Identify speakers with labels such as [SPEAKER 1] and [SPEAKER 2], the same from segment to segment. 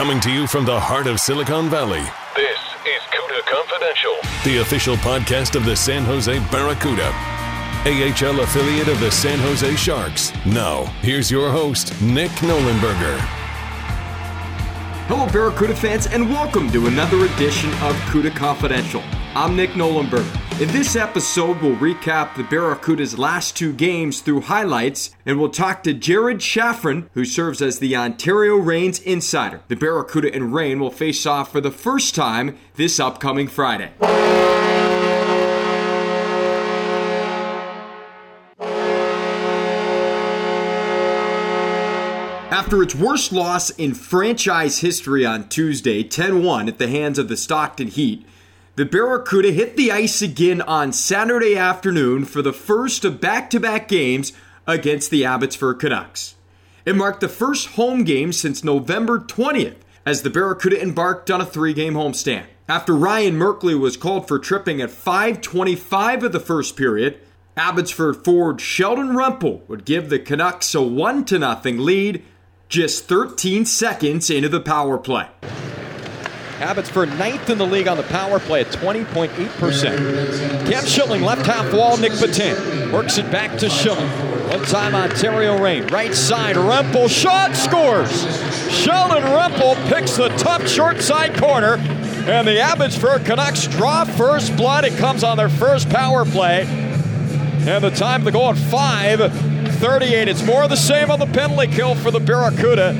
[SPEAKER 1] Coming to you from the heart of Silicon Valley,
[SPEAKER 2] This is CUDA Confidential.
[SPEAKER 1] the official podcast of the San Jose Barracuda, AHL affiliate of the San Jose Sharks. Now, here's your host, Nick Nollenberger.
[SPEAKER 3] Hello, Barracuda fans, and welcome to another edition of CUDA Confidential. I'm Nick Nolenberg. In this episode, we'll recap the Barracuda's last two games through highlights, and we'll talk to Jared Shafran, who serves as the Ontario Reigns insider. The Barracuda and Reign will face off for the first time this upcoming Friday. After its worst loss in franchise history on Tuesday, 10 1 at the hands of the Stockton Heat, the Barracuda hit the ice again on Saturday afternoon for the first of back to back games against the Abbotsford Canucks. It marked the first home game since November 20th as the Barracuda embarked on a three game homestand. After Ryan Merkley was called for tripping at 5.25 of the first period, Abbotsford forward Sheldon Rempel would give the Canucks a 1 0 lead just 13 seconds into the power play.
[SPEAKER 4] Abbotsford ninth in the league on the power play at 20.8%. Cam Schilling, left half wall, Nick Petan. Works it back to Schilling. One time Ontario Reign. Right side, Rempel shot, scores! Sheldon Rempel picks the top short side corner. And the Abbotsford Canucks draw first blood. It comes on their first power play. And the time to go at 5.38. It's more of the same on the penalty kill for the Barracuda.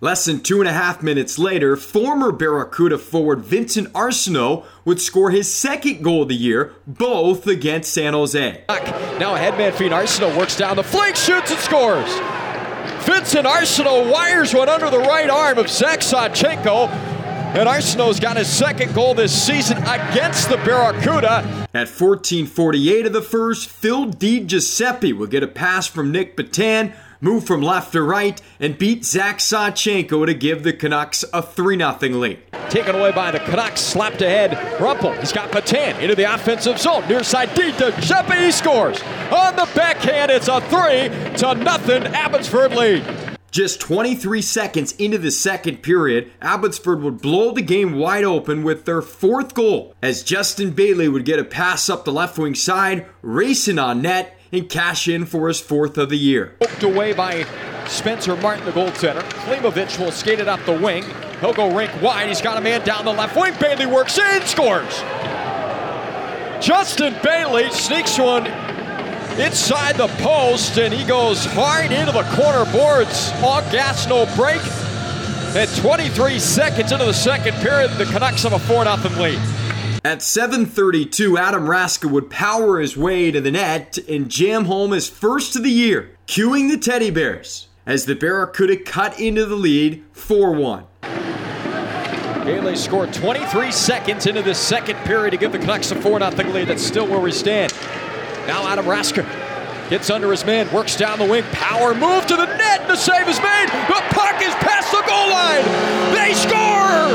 [SPEAKER 3] Less than two and a half minutes later, former Barracuda forward Vincent Arsenault would score his second goal of the year, both against San Jose.
[SPEAKER 4] Now a headman feed. Arsenault works down the flank, shoots and scores. Vincent Arsenault wires one under the right arm of Zach Sawchenko. And Arsenault's got his second goal this season against the Barracuda.
[SPEAKER 3] At 14:48 of the first, Phil Di Giuseppe would get a pass from Nick Petan, move from left to right, and beat Zach Sawchenko to give the Canucks a 3-0 lead.
[SPEAKER 4] Taken away by the Canucks, slapped ahead. Rempel, he's got Petan into the offensive zone. Near side, Di Giuseppe, he scores. On the backhand, it's a three to nothing Abbotsford lead.
[SPEAKER 3] Just 23 seconds into the second period, Abbotsford would blow the game wide open with their fourth goal as Justin Bailey would get a pass up the left wing side, racing on net, and cash in for his fourth of the year.
[SPEAKER 4] Poked away by Spencer Martin, the goaltender. Klimovich will skate it up the wing. He'll go rink wide. He's got a man down the left wing. Bailey works in, scores. Justin Bailey sneaks one inside the post, and he goes hard into the corner boards. All gas, no break. At 23 seconds into the second period, the Canucks have a 4 0 lead.
[SPEAKER 3] At 7:32, Adam Raska would power his way to the net and jam home his first of the year, cueing the Teddy Bears as the Barracuda cut into the lead 4-1.
[SPEAKER 4] Bailey scored 23 seconds into the second period to give the Canucks a 4 0 lead. That's still where we stand. Now Adam Raska gets under his man, works down the wing, power move to the net, the save is made. The puck is past the goal line. They score!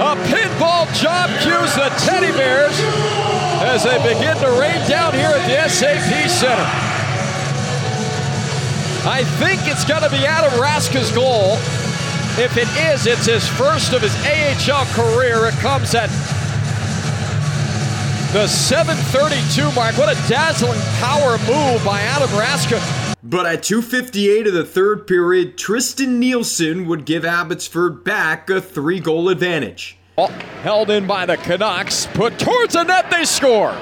[SPEAKER 4] A pinball job cues the Teddy Bears as they begin to rain down here at the SAP Center. I think it's going to be Adam Raska's goal. If it is, it's his first of his AHL career. It comes at the 7:32 mark. What a dazzling power move by Adam Raska.
[SPEAKER 3] But at 2.58 of the third period, Tristan Nielsen would give Abbotsford back a three goal advantage.
[SPEAKER 4] Oh, held in by the Canucks. Put towards the net, they score.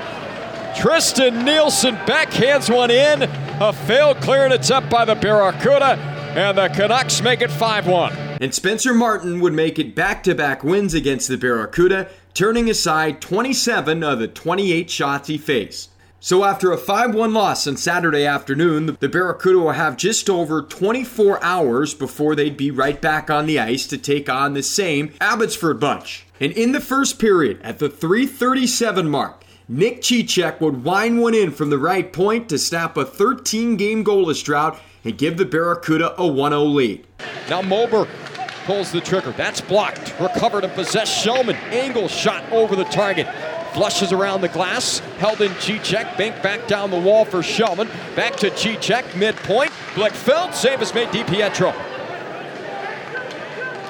[SPEAKER 4] Tristan Nielsen backhands one in. A failed clearance up by the Barracuda, and the Canucks make it 5 1.
[SPEAKER 3] And Spencer Martin would make it back to back wins against the Barracuda, turning aside 27 of the 28 shots he faced. So after a 5-1 loss on Saturday afternoon, the Barracuda will have just over 24 hours before they'd be right back on the ice to take on the same Abbotsford bunch. And in the first period, at the 337 mark, Nick Cicek would wind one in from the right point to snap a 13-game goalless drought and give the Barracuda a 1-0 lead.
[SPEAKER 4] Now Moberg pulls the trigger. That's blocked. Recovered and possessed. Shellman angle shot over the target. Flushes around the glass. Held in Cicek. Bank back down the wall for Shellman. Back to Cicek. Midpoint. Blichfeld. Save is made. DiPietro.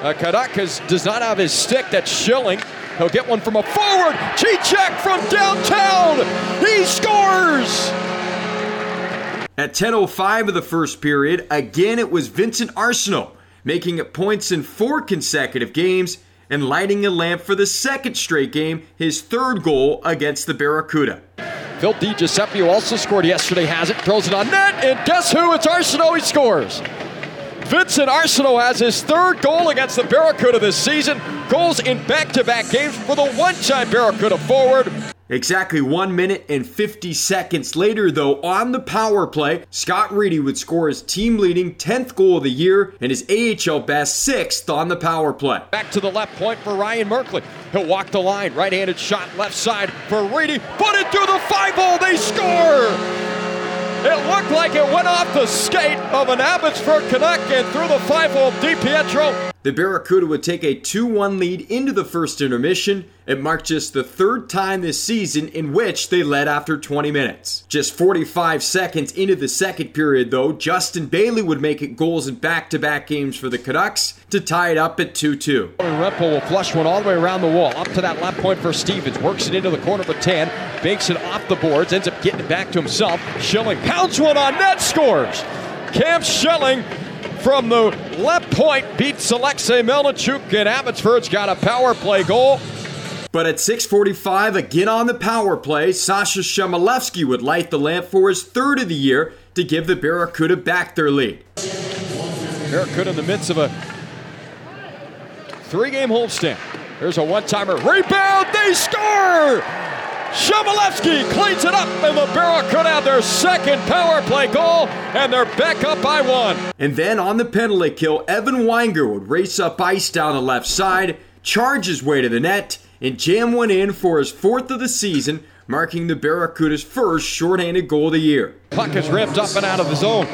[SPEAKER 4] Uh, Kadakas does not have his stick. That's Schilling. He'll get one from a forward. Cicek from downtown.
[SPEAKER 3] At 10.05 of the first period, again it was Vincent Arsenault making it points in four consecutive games and lighting a lamp for the second straight game, his third goal against the Barracuda.
[SPEAKER 4] Phil Di Giuseppe also scored yesterday, has it, throws it on net, and guess who? It's Arsenault, he scores. Vincent Arsenault has his third goal against the Barracuda this season. Goals in back to back games for the one time Barracuda forward.
[SPEAKER 3] Exactly one minute and 50 seconds later, though, on the power play, Scott Reedy would score his team leading 10th goal of the year and his AHL best sixth on the power play.
[SPEAKER 4] Back to the left point for Ryan Merkley. He'll walk the line, right handed shot left side for Reedy. Put it through the five hole, they score! It looked like it went off the skate of an Abbotsford Canuck and through the five hole DiPietro.
[SPEAKER 3] The Barracuda would take a 2 1 lead into the first intermission. It marked just the third time this season in which they led after 20 minutes. Just 45 seconds into the second period, though, Justin Bailey would make it goals in back to back games for the Canucks to tie it up at 2 2.
[SPEAKER 4] Rempel will flush one all the way around the wall, up to that left point for Stevens. Works it into the corner for Tan, banks it off the boards, ends up getting it back to himself. Schilling pounds one on net, scores! Cam Schilling from the left point beats Alexei Melnichuk, and Abbotsford's got a power play goal.
[SPEAKER 3] But at 6:45, again on the power play, Sasha Chmelevski would light the lamp for his third of the year to give the Barracuda back their lead.
[SPEAKER 4] Barracuda in the midst of a three-game homestand. There's a one-timer rebound. They score. Chmelevski cleans it up, and the Barracuda have their second power play goal, and they're back up by one.
[SPEAKER 3] And then on the penalty kill, Evan Weinger would race up ice down the left side, charge his way to the net, and jam one in for his fourth of the season, marking the Barracuda's first shorthanded goal of the year.
[SPEAKER 4] Puck is ripped up and out of the zone.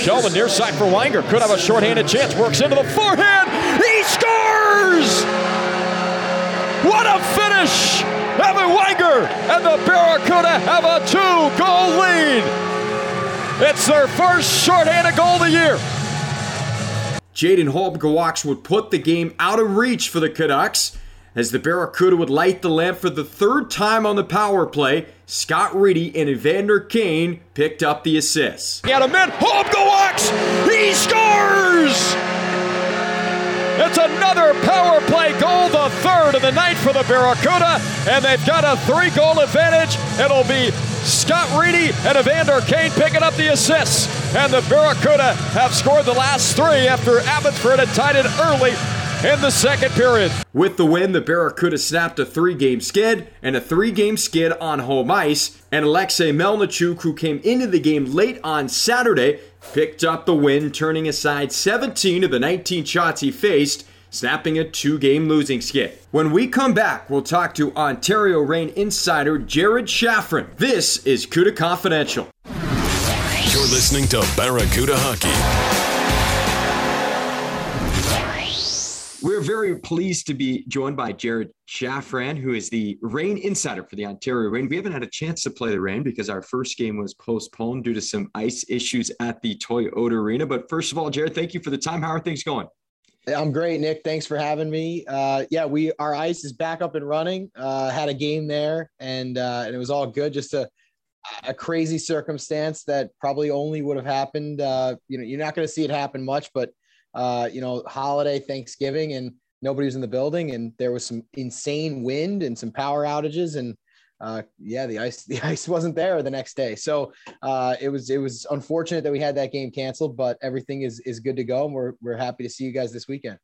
[SPEAKER 4] Sheldon near side for Weinger. Could have a shorthanded chance. Works into the forehand. He scores! What a finish! Evan Weinger and the Barracuda have a two-goal lead. It's their first shorthanded goal of the year.
[SPEAKER 3] Jaden Halbgewachs would put the game out of reach for the Canucks. As the Barracuda would light the lamp for the third time on the power play, Scott Reedy and Evander Kane picked up the assists.
[SPEAKER 4] He had a man, Halbgewachs! He scores! It's another power play goal, the third of the night for the Barracuda, and they've got a three goal advantage. It'll be Scott Reedy and Evander Kane picking up the assists. And the Barracuda have scored the last three after Abbotsford had tied it early in the second period.
[SPEAKER 3] With the win, the Barracuda snapped a three game skid and a three game skid on home ice. And Alexei Melnichuk, who came into the game late on Saturday, picked up the win, turning aside 17 of the 19 shots he faced, snapping a two game losing skid. When we come back, we'll talk to Ontario Reign insider Jared Shafran. This is CUDA Confidential.
[SPEAKER 1] You're listening to Barracuda Hockey.
[SPEAKER 3] We're very pleased to be joined by Jared Shafran, who is the Reign insider for the Ontario Reign. We haven't had a chance to play the Reign because our first game was postponed due to some ice issues at the Toyota Arena. But first of all, Jared, thank you for the time. How are things going?
[SPEAKER 5] I'm great, Nick. Thanks for having me. Uh, yeah, we our ice is back up and running. Uh, had a game there, and uh, and it was all good. Just a a crazy circumstance that probably only would have happened. Uh, you know, you're not going to see it happen much, but uh, you know, holiday Thanksgiving, and nobody was in the building, and there was some insane wind and some power outages, and uh, yeah, the ice the ice wasn't there the next day. So uh, it was it was unfortunate that we had that game canceled, but everything is is good to go, and we're we're happy to see you guys this weekend.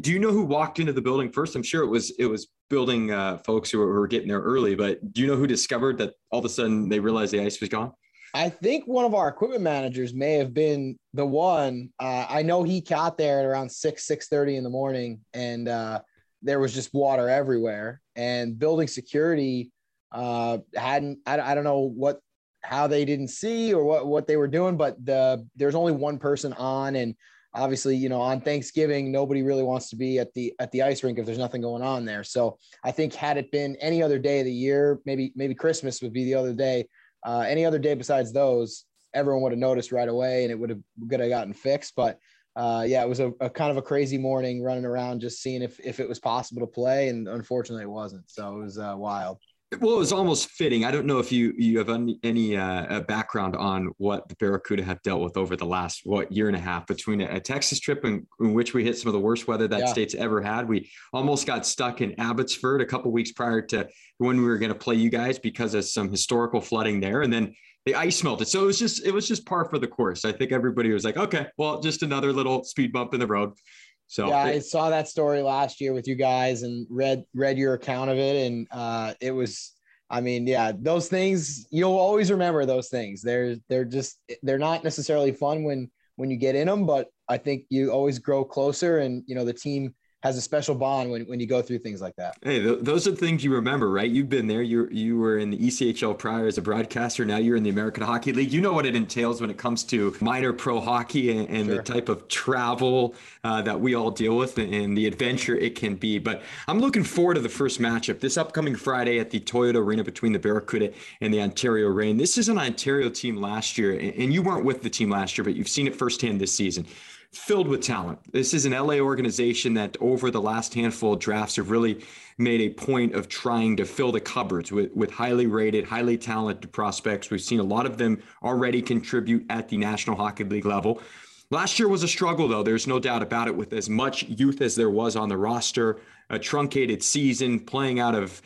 [SPEAKER 3] Do you know who walked into the building first? I'm sure it was it was building uh, folks who were, who were getting there early, but do you know who discovered that all of a sudden they realized the ice was gone?
[SPEAKER 5] I think one of our equipment managers may have been the one. Uh, I know he got there at around six six thirty in the morning, and uh, there was just water everywhere. And building security uh, hadn't. I, I don't know what how they didn't see or what what they were doing, but the there's only one person on, and obviously, you know, on Thanksgiving, nobody really wants to be at the at the ice rink if there's nothing going on there. So I think had it been any other day of the year, maybe maybe Christmas would be the other day uh, any other day besides those, everyone would have noticed right away and it would have could have gotten fixed. But uh, yeah, it was a, a, kind of a crazy morning running around just seeing if if it was possible to play, and unfortunately it wasn't. So it was uh, wild.
[SPEAKER 3] Well, it was almost fitting. I don't know if you you have any, any uh, background on what the Barracuda have dealt with over the last what year and a half between a, a Texas trip in, in, which we hit some of the worst weather that yeah. state's ever had. We almost got stuck in Abbotsford a couple weeks prior to when we were going to play you guys because of some historical flooding there, and then the ice melted. So it was just it was just par for the course. I think everybody was like, okay, well, just another little speed bump in the road. So
[SPEAKER 5] yeah, it, I saw that story last year with you guys and read read your account of it, and uh, it was. I mean, yeah, those things you'll always remember those things. They're they're just they're not necessarily fun when when you get in them, but I think you always grow closer, and you know the team has a special bond when, when you go through things like that.
[SPEAKER 3] Hey, th- those are the things you remember, right? You've been there. You you were in the ECHL prior as a broadcaster. Now you're in the American Hockey League. You know what it entails when it comes to minor pro hockey and, and sure. the type of travel uh, that we all deal with and the adventure it can be. But I'm looking forward to the first matchup this upcoming Friday at the Toyota Arena between the Barracuda and the Ontario Reign. This is an Ontario team last year, and you weren't with the team last year, but you've seen it firsthand this season filled with talent. This is an LA organization that over the last handful of drafts have really made a point of trying to fill the cupboards with, with highly rated, highly talented prospects. We've seen a lot of them already contribute at the National Hockey League level. Last year was a struggle, though. There's no doubt about it, with as much youth as there was on the roster, a truncated season, playing out of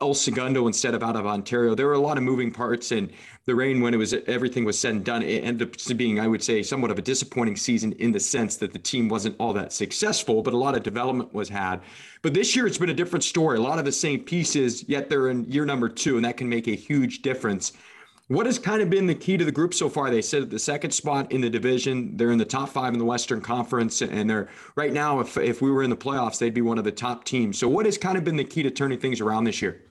[SPEAKER 3] El Segundo instead of out of Ontario. There were a lot of moving parts, and the Reign when it was everything was said and done, it ended up being, I would say, somewhat of a disappointing season in the sense that the team wasn't all that successful, but a lot of development was had. But this year, it's been a different story. A lot of the same pieces, yet they're in year number two, and that can make a huge difference. What has kind of been the key to the group so far? They said at the second spot in the division. They're in the top five in the Western Conference, and they're right now. If if we were in the playoffs, they'd be one of the top teams. So, what has kind of been the key to turning things around this year?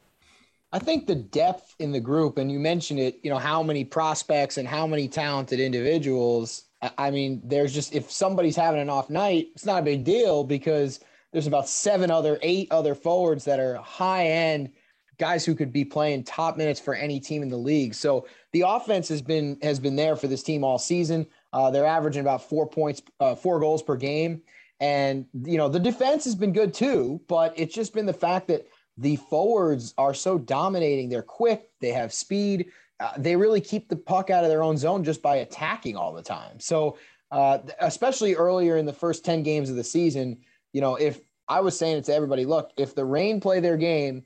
[SPEAKER 5] I think the depth in the group, and you mentioned it, you know, how many prospects and how many talented individuals. I mean, there's just if somebody's having an off night, it's not a big deal because there's about seven other, eight other forwards that are high end guys who could be playing top minutes for any team in the league. So the offense has been has been there for this team all season. Uh, they're averaging about four points, uh, four goals per game, and you know the defense has been good too. But it's just been the fact that the forwards are so dominating. They're quick, they have speed. Uh, they really keep the puck out of their own zone just by attacking all the time. So, uh, especially earlier in the first 10 games of the season, you know, if I was saying it to everybody, look, if the Reign play their game,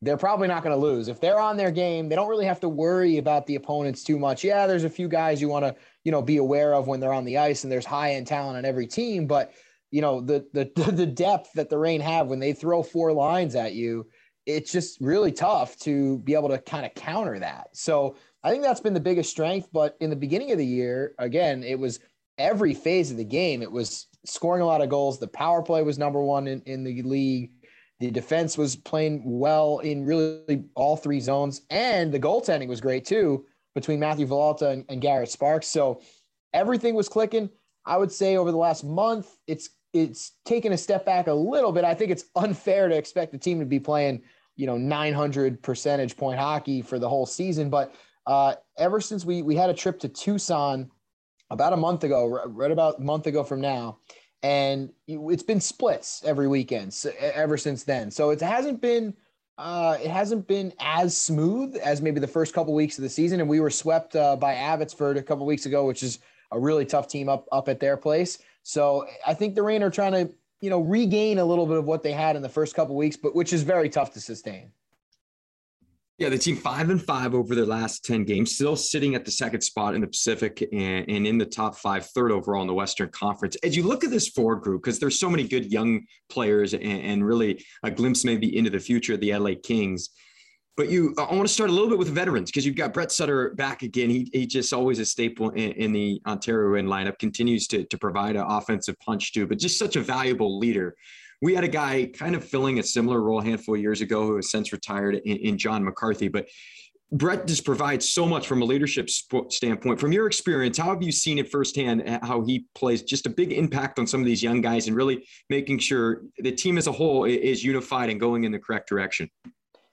[SPEAKER 5] they're probably not going to lose. If they're on their game, they don't really have to worry about the opponents too much. Yeah, there's a few guys you want to, you know, be aware of when they're on the ice and there's high end talent on every team, but you know the the the depth that the Reign have when they throw four lines at you it's just really tough to be able to kind of counter that. So i think that's been the biggest strength but in the beginning of the year again it was every phase of the game it was scoring a lot of goals. The power play was number one in, in the league. The defense was playing well in really all three zones and the goaltending was great too between matthew Villalta and, and garrett sparks. So everything was clicking. I would say over the last month it's it's taken a step back a little bit. I think it's unfair to expect the team to be playing, you know, 900 percentage point hockey for the whole season. But uh, ever since we we had a trip to Tucson about a month ago, right about a month ago from now, and it's been splits every weekend so, ever since then. So it hasn't been uh, it hasn't been as smooth as maybe the first couple weeks of the season. And we were swept uh, by Abbotsford a couple weeks ago, which is a really tough team up up at their place. So I think the Reign are trying to, you know, regain a little bit of what they had in the first couple weeks, but which is very tough to sustain.
[SPEAKER 3] Yeah, the team five and five over their last 10 games, still sitting at the second spot in the Pacific and, and in the top five, third overall in the Western Conference. As you look at this forward group, because there's so many good young players and, and, really a glimpse maybe into the future of the LA Kings. But you, I want to start a little bit with veterans because you've got Brett Sutter back again. He, he just always a staple in, in the Ontario in lineup, continues to, to provide an offensive punch too, but just such a valuable leader we had a guy kind of filling a similar role a handful of years ago who has since retired in, in John McCarthy. But Brett just provides so much from a leadership sp- standpoint. From your experience, how have you seen it firsthand? Uh, how he plays just a big impact on some of these young guys and really making sure the team as a whole is unified and going in the correct direction.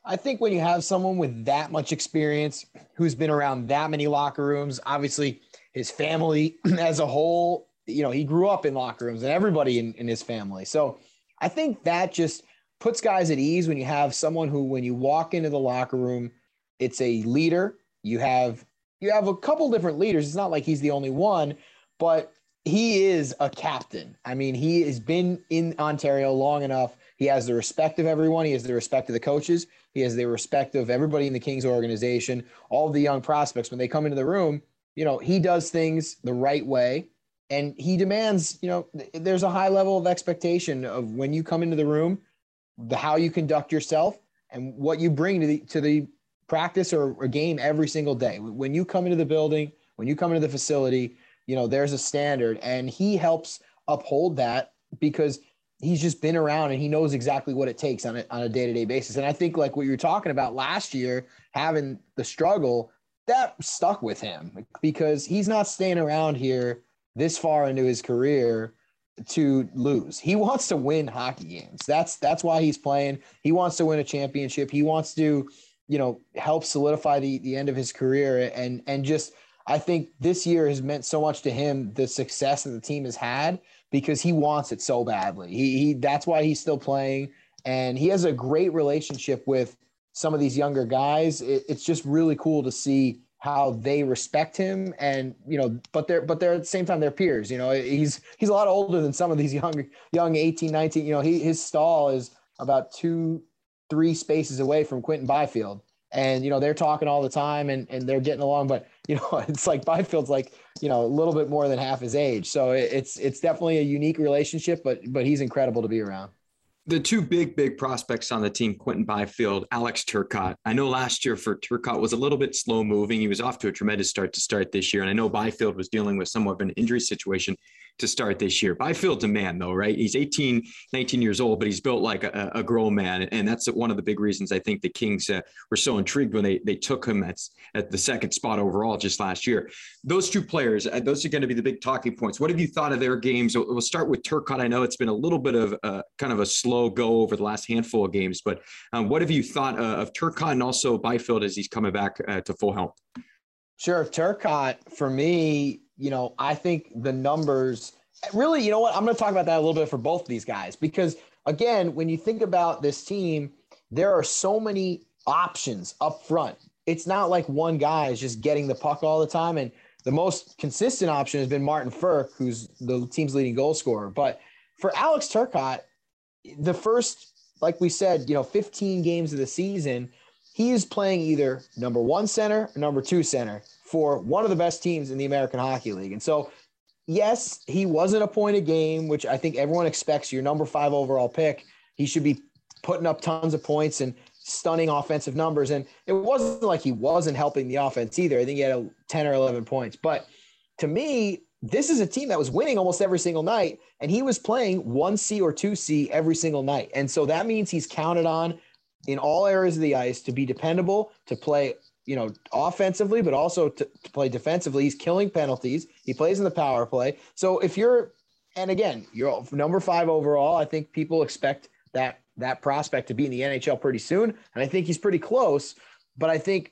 [SPEAKER 5] I think when you have someone with that much experience, who's been around that many locker rooms, obviously his family as a whole, you know, he grew up in locker rooms and everybody in, in his family. So I think that just puts guys at ease when you have someone who, when you walk into the locker room, it's a leader. You have you have a couple different leaders. It's not like he's the only one, but he is a captain. I mean, he has been in Ontario long enough. He has the respect of everyone. He has the respect of the coaches. He has the respect of everybody in the Kings organization, all the young prospects. When they come into the room, you know, he does things the right way and he demands you know there's a high level of expectation of when you come into the room the how you conduct yourself and what you bring to the to the practice or, or game every single day when you come into the building when you come into the facility you know there's a standard and he helps uphold that because he's just been around and he knows exactly what it takes on a, on a day-to-day basis and i think like what you were talking about last year having the struggle that stuck with him because he's not staying around here this far into his career to lose. He wants to win hockey games. That's that's why he's playing. He wants to win a championship. He wants to, you know, help solidify the the end of his career and and just I think this year has meant so much to him the success that the team has had because he wants it so badly. He, he that's why he's still playing and he has a great relationship with some of these younger guys. It, it's just really cool to see how they respect him and you know but they're but they're at the same time they're peers you know he's he's a lot older than some of these young young 18 19 you know he, his stall is about two three spaces away from Quinton byfield and you know they're talking all the time and, and they're getting along but you know it's like byfield's like you know a little bit more than half his age so it's it's definitely a unique relationship but but he's incredible to be around
[SPEAKER 3] the two big, big prospects on the team, quinton Byfield, Alex Turcotte. I know last year for Turcotte was a little bit slow moving. He was off to a tremendous start to start this year. And I know Byfield was dealing with somewhat of an injury situation to start this year. Byfield's a man, though, right? He's 18, 19 years old, but he's built like a, a grown man. And that's one of the big reasons I think the Kings uh, were so intrigued when they, they took him at, at the second spot overall just last year. Those two players, uh, those are going to be the big talking points. What have you thought of their games? We'll, start with Turcotte. I know it's been a little bit of uh, kind of a slow go over the last handful of games, but um, what have you thought uh, of Turcotte and also Byfield as he's coming back uh, to full health?
[SPEAKER 5] Sure. Turcotte, for me, you know, I think the numbers really, you know what? I'm going to talk about that a little bit for both of these guys because, again, when you think about this team, there are so many options up front. It's not like one guy is just getting the puck all the time. And the most consistent option has been Martin Frk, who's the team's leading goal scorer. But for Alex Turcotte, the first, like we said, you know, 15 games of the season, he is playing either number one center or number two center for one of the best teams in the American Hockey League. And so, yes, he wasn't a point a game, which I think everyone expects your number five overall pick. He should be putting up tons of points and stunning offensive numbers. And it wasn't like he wasn't helping the offense either. I think he had a 10 or 11 points. But to me, this is a team that was winning almost every single night, and he was playing 1C or 2C every single night. And so that means he's counted on in all areas of the ice to be dependable, to play you know, offensively, but also to, to, play defensively. He's killing penalties. He plays in the power play. So if you're, and again, you're number five overall, I think people expect that that prospect to be in the NHL pretty soon, and I think he's pretty close. But I think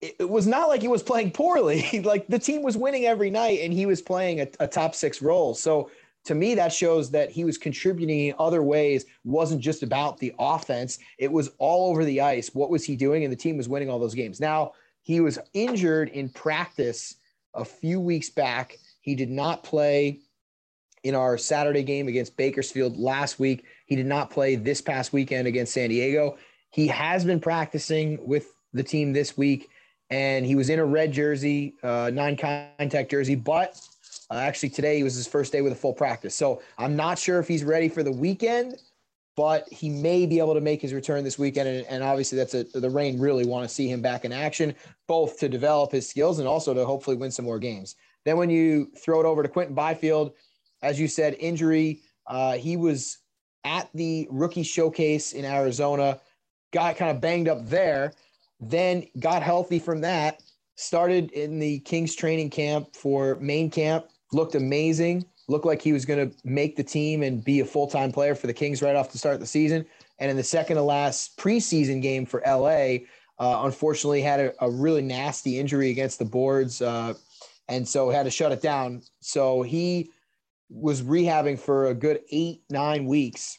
[SPEAKER 5] it, it was not like he was playing poorly. like the team was winning every night, and he was playing a, a top six role. So to me, that shows that he was contributing in other ways. Wasn't just about the offense, it was all over the ice. What was he doing? And the team was winning all those games. Now, he was injured in practice a few weeks back. He did not play in our Saturday game against Bakersfield last week. He did not play this past weekend against San Diego. He has been practicing with the team this week, and he was in a red jersey, uh, non-contact jersey, but uh, actually today was his first day with a full practice. So I'm not sure if he's ready for the weekend, but he may be able to make his return this weekend. And, and obviously, that's a the Reign really want to see him back in action, both to develop his skills and also to hopefully win some more games. Then when you throw it over to Quinton Byfield, as you said, injury. Uh, he was at the rookie showcase in Arizona, got kind of banged up there, then got healthy from that. Started in the Kings training camp for main camp, looked amazing, looked like he was going to make the team and be a full time player for the Kings right off the start of the season. And in the second to last preseason game for LA, uh, unfortunately had a, a, really nasty injury against the boards, uh, and so had to shut it down. So he was rehabbing for a good eight nine weeks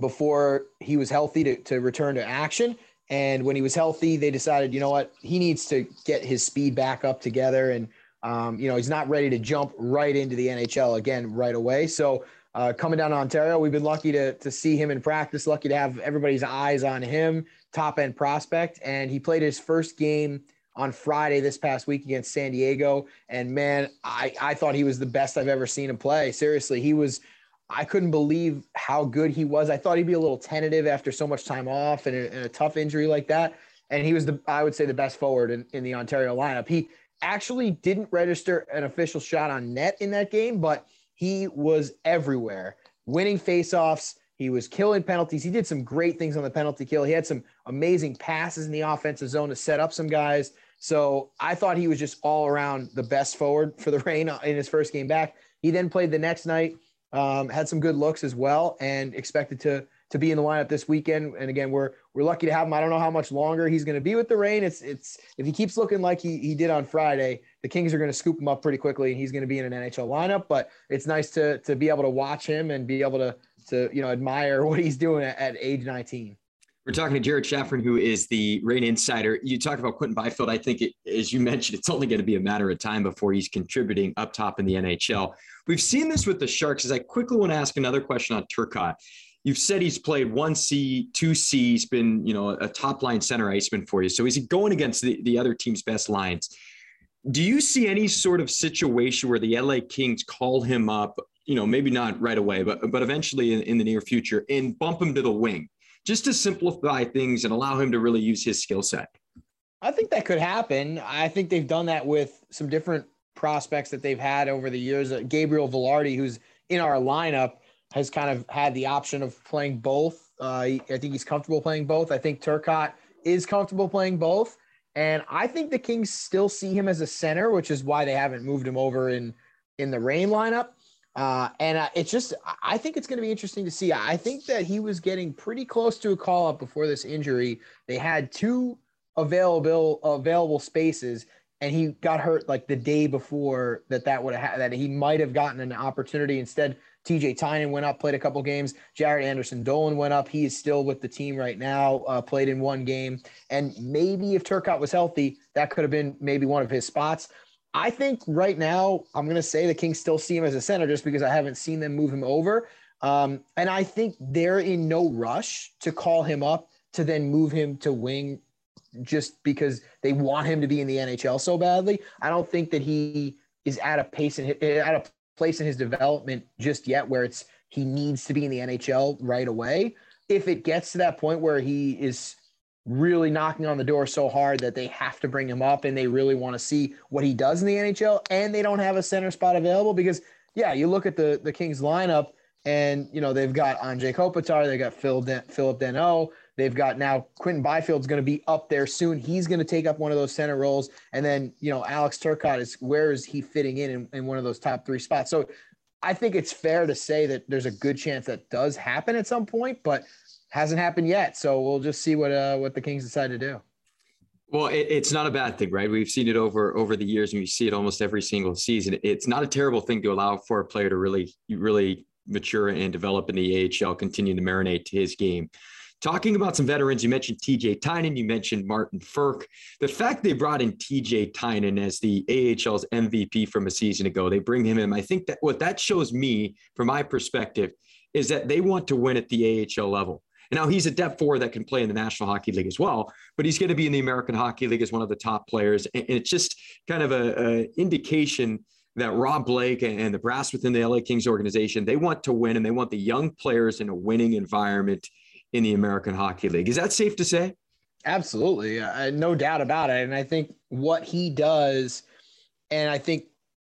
[SPEAKER 5] before he was healthy to, to return to action. And when he was healthy, they decided, you know what, he needs to get his speed back up together and um, you know, he's not ready to jump right into the NHL again right away. So uh, coming down to Ontario, we've been lucky to, to see him in practice, lucky to have everybody's eyes on him, top end prospect. And he played his first game on Friday this past week against San Diego. And man, I, I thought he was the best I've ever seen him play. Seriously, he was, I couldn't believe how good he was. I thought he'd be a little tentative after so much time off and a, and a tough injury like that. And he was the, I would say, the best forward in, in the Ontario lineup. He, actually didn't register an official shot on net in that game, but he was everywhere, winning faceoffs. He was killing penalties. He did some great things on the penalty kill. He had some amazing passes in the offensive zone to set up some guys. So I thought he was just all around the best forward for the Reign in his first game back. He then played the next night, um, had some good looks as well, and expected to to be in the lineup this weekend. And again, we're we're lucky to have him. I don't know how much longer he's going to be with the Reign. It's it's if he keeps looking like he he did on Friday, the Kings are going to scoop him up pretty quickly, and he's going to be in an NHL lineup. But it's nice to to be able to watch him and be able to to you know admire what he's doing at, at age 19.
[SPEAKER 3] We're talking to Jared Shafran, who is the Reign insider. You talk about Quinton Byfield. I think, it, as you mentioned, it's only going to be a matter of time before he's contributing up top in the NHL. We've seen this with the Sharks. As I quickly want to ask another question on Turcotte you've said he's played one C, two C. He's been, you know, a top line center iceman for you. So he's going against the, the other team's best lines. Do you see any sort of situation where the LA Kings call him up, you know, maybe not right away, but but eventually in, in the near future and bump him to the wing just to simplify things and allow him to really use his skill set?
[SPEAKER 5] I think that could happen. I think they've done that with some different prospects that they've had over the years. Uh, Gabriel Vilardi, who's in our lineup, has kind of had the option of playing both. Uh, I think he's comfortable playing both. I think Turcotte is comfortable playing both. And I think the Kings still see him as a center, which is why they haven't moved him over in in the Reign lineup. Uh, and uh, it's just, I think it's going to be interesting to see. I think that he was getting pretty close to a call up before this injury. They had two available available spaces, and he got hurt like the day before that. That would have that he might have gotten an opportunity. Instead, TJ Tynan went up, played a couple games. Jaret Anderson-Dolan went up. He is still with the team right now, uh, played in one game. And maybe if Turcotte was healthy, that could have been maybe one of his spots. I think right now, I'm going to say the Kings still see him as a center just because I haven't seen them move him over. Um, and I think they're in no rush to call him up to then move him to wing just because they want him to be in the NHL so badly. I don't think that he is at a pace and at a place in his development just yet where it's he needs to be in the NHL right away. If it gets to that point where he is really knocking on the door so hard that they have to bring him up and they really want to see what he does in the NHL and they don't have a center spot available because yeah, you look at the the Kings lineup and you know they've got Anze Kopitar, they got Phil De- Phillip Danault, They've got now Quinton Byfield's going to be up there soon. He's going to take up one of those center roles. And then, you know, Alex Turcotte is where is he fitting in, in in one of those top three spots? So I think it's fair to say that there's a good chance that does happen at some point, but hasn't happened yet. So we'll just see what uh, what the Kings decide to do.
[SPEAKER 3] Well, it, it's not a bad thing, right? We've seen it over over the years, and we see it almost every single season. It's not a terrible thing to allow for a player to really, really mature and develop in the AHL, continue to marinate his game. Talking about some veterans, you mentioned TJ Tynan, you mentioned Martin Frk. The fact they brought in TJ Tynan as the AHL's MVP from a season ago, they bring him in. I think that what that shows me, from my perspective, is that they want to win at the AHL level. Now he's a depth four that can play in the National Hockey League as well, but he's going to be in the American Hockey League as one of the top players. And it's just kind of a, a indication that Rob Blake and the brass within the LA Kings organization, they want to win and they want the young players in a winning environment in the American Hockey League. Is that safe to say?
[SPEAKER 5] Absolutely. Uh, no doubt about it. And I think what he does, and I think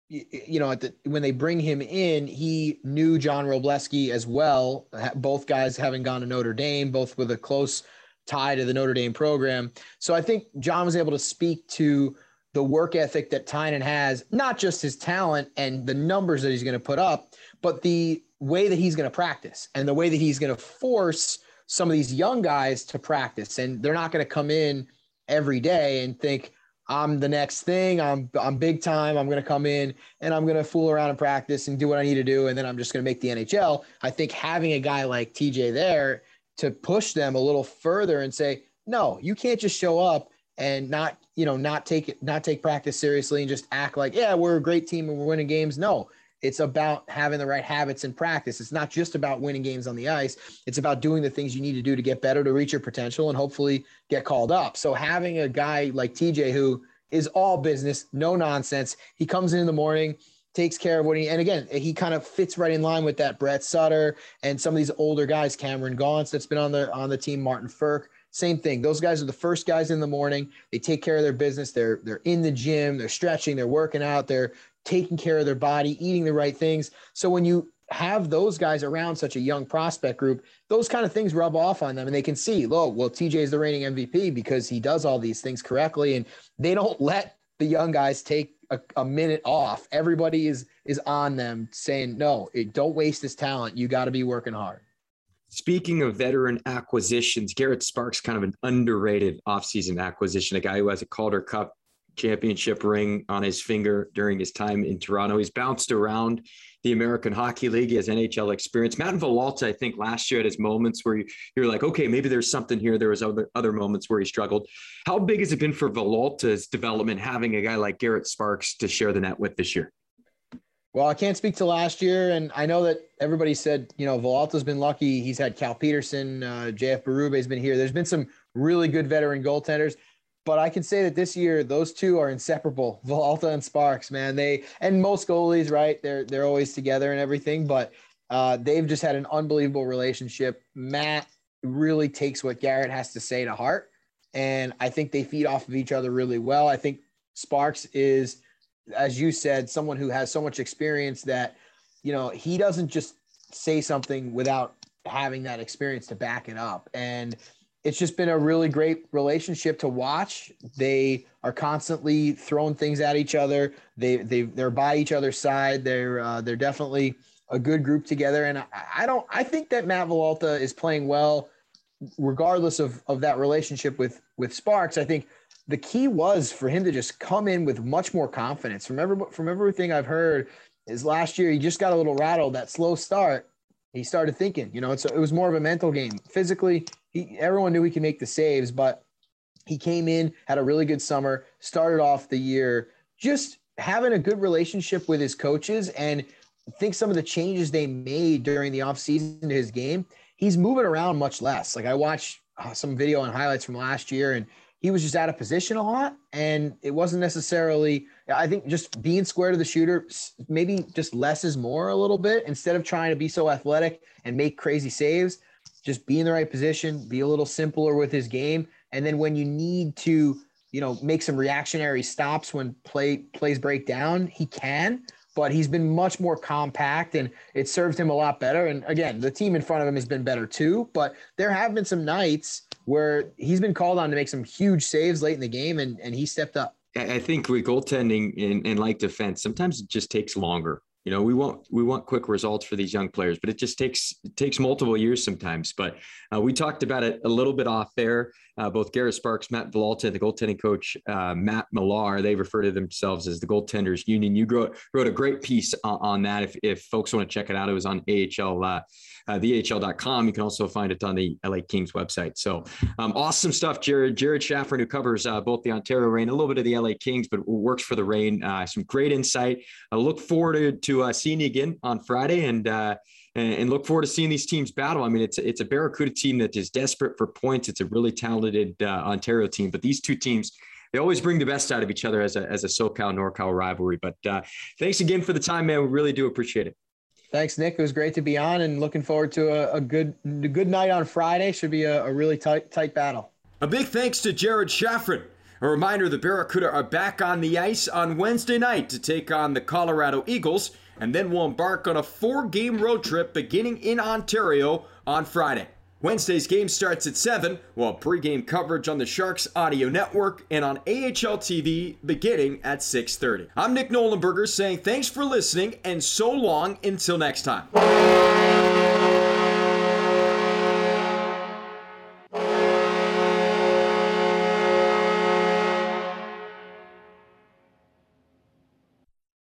[SPEAKER 5] you know, the, when they bring him in, he knew John Wroblewski as well. Both guys having gone to Notre Dame, both with a close tie to the Notre Dame program. So I think John was able to speak to the work ethic that Tynan has, not just his talent and the numbers that he's going to put up, but the way that he's going to practice and the way that he's going to force some of these young guys to practice. And they're not going to come in every day and think, I'm the next thing. I'm I'm big time. I'm going to come in and I'm going to fool around and practice and do what I need to do, and then I'm just going to make the NHL. I think having a guy like TJ there to push them a little further and say, no, you can't just show up and not you know not take it not take practice seriously and just act like yeah we're a great team and we're winning games. No, it's about having the right habits in practice. It's not just about winning games on the ice. It's about doing the things you need to do to get better, to reach your potential, and hopefully get called up. So having a guy like TJ who is all business, no nonsense. He comes in in the morning, takes care of what he, and again, he kind of fits right in line with that Brett Sutter and some of these older guys, Cameron Gaunce that's been on the on the team, Martin Frk. Same thing. Those guys are the first guys in the morning. They take care of their business. They're they're in the gym. They're stretching. They're working out. They're taking care of their body, eating the right things. So when you have those guys around such a young prospect group, those kind of things rub off on them and they can see, oh, well, TJ is the reigning MVP because he does all these things correctly. And they don't let the young guys take a, a minute off. Everybody is is on them saying, no, it, don't waste this talent. You got to be working hard.
[SPEAKER 3] Speaking of veteran acquisitions, Garrett Sparks kind of an underrated offseason acquisition, a guy who has a Calder Cup championship ring on his finger during his time in Toronto. He's bounced around the American Hockey League. He has NHL experience. Matt Villalta, I think last year had his moments where you, you're like, okay, maybe there's something here. There was other other moments where he struggled. How big has it been for Villalta's development having a guy like Garrett Sparks to share the net with this year?
[SPEAKER 5] Well, I can't speak to last year, and I know that everybody said, you know, Villalta's been lucky. He's had Cal Petersen, uh, JF Berube's been here. There's been some really good veteran goaltenders. But I can say that this year, those two are inseparable. Villalta and Sparks, man. They and most goalies, right? They're they're always together and everything, but uh, they've just had an unbelievable relationship. Matt really takes what Garrett has to say to heart, and I think they feed off of each other really well. I think Sparks is, as you said, someone who has so much experience that, you know, he doesn't just say something without having that experience to back it up. And it's just been a really great relationship to watch. They are constantly throwing things at each other. They they they're by each other's side. They're uh, they're definitely a good group together. And I, I don't I think that Matt Villalta is playing well, regardless of of that relationship with with Sparks. I think the key was for him to just come in with much more confidence. From every, from everything I've heard, is last year he just got a little rattled. That slow start, he started thinking. You know, it's it was more of a mental game. Physically, he everyone knew he could make the saves, but he came in, had a really good summer, started off the year just having a good relationship with his coaches and I think some of the changes they made during the offseason to his game, he's moving around much less. Like I watched uh, some video and highlights from last year and he was just out of position a lot and it wasn't necessarily i think just being square to the shooter maybe just less is more a little bit instead of trying to be so athletic and make crazy saves just be in the right position, be a little simpler with his game. And then when you need to, you know, make some reactionary stops when play plays break down, he can. But he's been much more compact and it served him a lot better. And again, the team in front of him has been better too. But there have been some nights where he's been called on to make some huge saves late in the game and, and he stepped up.
[SPEAKER 3] I think with goaltending and, and like defense, sometimes it just takes longer you know we want we want quick results for these young players but it just takes it takes multiple years sometimes. But uh, we talked about it a little bit off there uh, both garrett sparks matt Villalta, the goaltending coach uh, matt millar they refer to themselves as the goaltenders union you wrote, wrote a great piece on, on that if, if folks want to check it out it was on ahl uh, uh. You can also find it on the LA Kings website. So um, awesome stuff, Jared. Jared Shafran, who covers uh, both the Ontario Reign, a little bit of the LA Kings, but works for the Reign. Uh, some great insight. I look forward to, to uh, seeing you again on Friday and uh, and, and, look forward to seeing these teams battle. I mean, it's it's a Barracuda team that is desperate for points. It's a really talented uh, Ontario team, but these two teams. They always bring the best out of each other as a, as a SoCal NorCal rivalry. But uh, thanks again for the time, man. We really do appreciate it.
[SPEAKER 5] Thanks, Nick. It was great to be on, and looking forward to a, a good a good night on Friday. Should be a, a really tight tight battle.
[SPEAKER 3] A big thanks to Jared Shafran. A reminder the Barracuda are back on the ice on Wednesday night to take on the Colorado Eagles, and then we'll embark on a four game road trip beginning in Ontario on Friday. Wednesday's game starts at 7, while pregame coverage on the Sharks audio network and on AHL TV beginning at 6:30. I'm Nick Nollenberger saying thanks for listening and so long until next time.